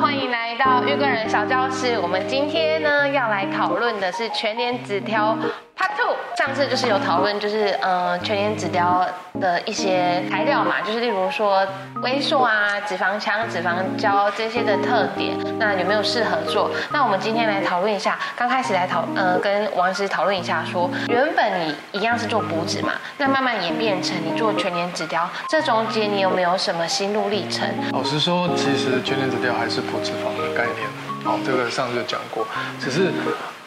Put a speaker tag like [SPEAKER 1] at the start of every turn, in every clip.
[SPEAKER 1] 欢迎来到玉桂人小教室。我们今天呢要来讨论的是全年只挑上次就是有讨论，就是呃全脸纸雕的一些材料嘛，就是例如说微塑啊、脂肪枪、脂肪胶这些的特点，那有没有适合做？那我们今天来讨论一下，刚开始来讨呃跟王医师讨论一下，说原本你一样是做补脂嘛，那慢慢演变成你做全脸纸雕，这中间你有没有什么心路历程？
[SPEAKER 2] 老实说，其实全脸纸雕还是补脂肪的概念，好，这个上次就讲过，只是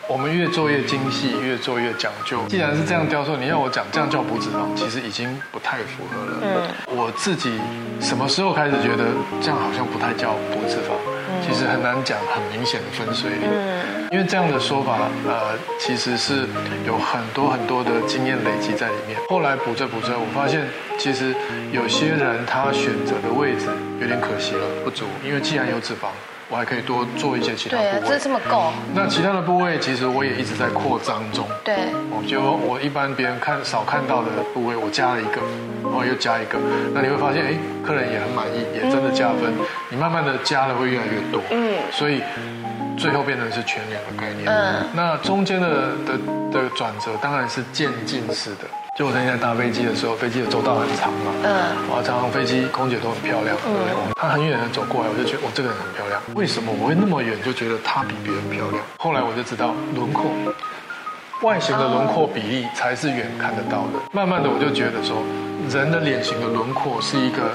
[SPEAKER 2] 我们越做越精细，越做越讲究。既然是这样雕塑，你要我讲这样叫补脂肪，其实已经不太符合了。嗯，我自己什么时候开始觉得这样好像不太叫补脂肪？其实很难讲很明显的分水岭。嗯，因为这样的说法，呃，其实是有很多很多的经验累积在里面。后来补着补着，我发现其实有些人他选择的位置有点可惜了，不足。因为既然有脂肪。我还可以多做一些其他部位，
[SPEAKER 1] 这这么够。
[SPEAKER 2] 那其他的部位，其实我也一直在扩张中。
[SPEAKER 1] 对，
[SPEAKER 2] 我就我一般别人看少看到的部位，我加了一个，然后又加一个，那你会发现，哎，客人也很满意，也真的加分。你慢慢的加的会越来越多，嗯，所以最后变成是全脸的概念。嗯，那中间的的的转折当然是渐进式的。就我曾经在搭飞机的时候，飞机的走道很长嘛，嗯，哇，常常飞机空姐都很漂亮，嗯，她很远的走过来，我就觉得，哇，这个人很漂亮。为什么我会那么远就觉得她比别人漂亮？后来我就知道，轮廓，外形的轮廓比例才是远看得到的。慢慢的，我就觉得说，人的脸型的轮廓是一个。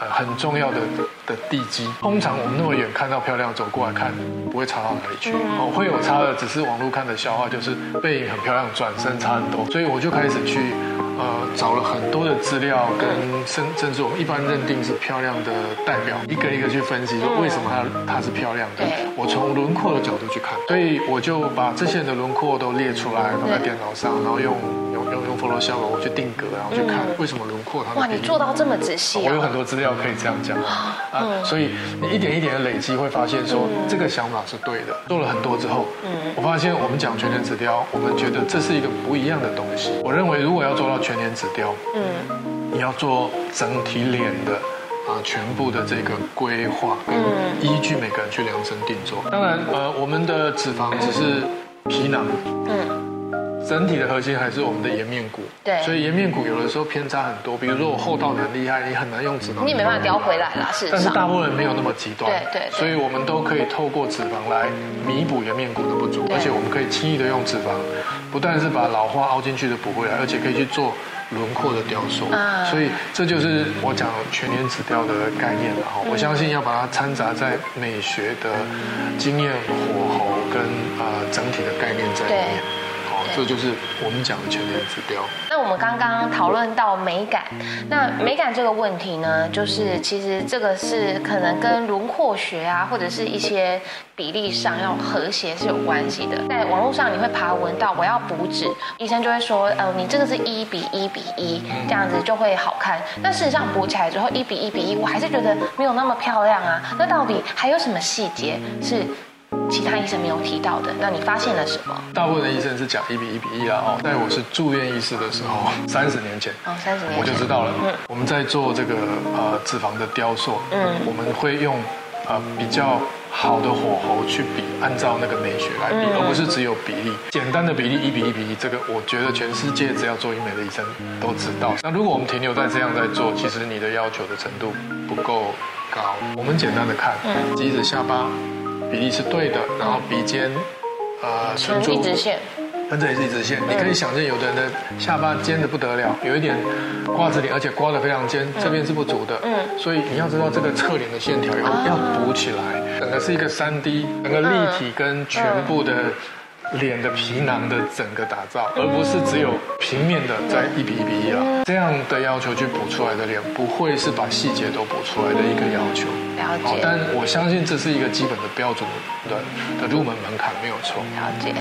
[SPEAKER 2] 呃，很重要的的地基。通常我们那么远看到漂亮，走过来看不会差到哪里去。哦，会有差的，只是网络看的笑话，就是背影很漂亮，转身差很多。所以我就开始去。呃，找了很多的资料，跟甚甚至我们一般认定是漂亮的代表，一个一个去分析，说为什么它它是漂亮的。我从轮廓的角度去看，所以我就把这些人的轮廓都列出来，放在电脑上，然后用用用用 Photoshop 我去定格，然后去看为什么轮廓它。
[SPEAKER 1] 哇，你做到这么仔细！
[SPEAKER 2] 我有很多资料可以这样讲啊，所以你一点一点的累积，会发现说这个想法是对的。做了很多之后，嗯，我发现我们讲全脸指标，我们觉得这是一个不一样的东西。我认为如果要做到。全脸纸雕，嗯，你要做整体脸的啊，全部的这个规划，嗯，依据每个人去量身定做。当然，呃，我们的脂肪只是皮囊，嗯。整体的核心还是我们的颜面骨，
[SPEAKER 1] 对，
[SPEAKER 2] 所以颜面骨有的时候偏差很多。比如说我厚道很厉害，你很难用脂肪，
[SPEAKER 1] 你也没办法雕回来啦，是。
[SPEAKER 2] 但是大部分人没有那么极端，
[SPEAKER 1] 对对。
[SPEAKER 2] 所以我们都可以透过脂肪来弥补颜面骨的不足，而且我们可以轻易的用脂肪，不但是把老化凹进去的补回来，而且可以去做轮廓的雕塑。啊。所以这就是我讲全脸纸雕的概念了哈。我相信要把它掺杂在美学的经验、火候跟呃整体的概念在里面。这就是我们讲的全脸指标。
[SPEAKER 1] 那我们刚刚讨论到美感，那美感这个问题呢，就是其实这个是可能跟轮廓学啊，或者是一些比例上要和谐是有关系的。在网络上你会爬文到我要补脂，医生就会说，呃，你这个是一比一比一，这样子就会好看。但事实上补起来之后一比一比一，我还是觉得没有那么漂亮啊。那到底还有什么细节是？其他医生没有提到的，那你发现了什么？
[SPEAKER 2] 大部分的医生是讲一比一比一啊，哦，在我是住院医师的时候，三十年前，
[SPEAKER 1] 哦，三十年，
[SPEAKER 2] 我就知道了。嗯，我们在做这个呃脂肪的雕塑，嗯，我们会用呃比较好的火候去比，按照那个美学来比，而不是只有比例，简单的比例一比一比一，这个我觉得全世界只要做医美的医生都知道。那如果我们停留在这样在做，其实你的要求的程度不够高。我们简单的看，嗯，鼻子下巴。比例是对的，然后鼻尖，
[SPEAKER 1] 呃，唇珠，一直线，
[SPEAKER 2] 跟这也是一直线。你可以想见，有的人的下巴尖的不得了，有一点瓜子脸，而且刮得非常尖，这边是不足的。嗯，所以你要知道这个侧脸的线条要要补起来，整个是一个三 D，整个立体跟全部的。脸的皮囊的整个打造，而不是只有平面的在一比一比一啊，这样的要求去补出来的脸，不会是把细节都补出来的一个要求。
[SPEAKER 1] 了解。
[SPEAKER 2] 但我相信这是一个基本的标准的的入门门槛，没有错。
[SPEAKER 1] 了解。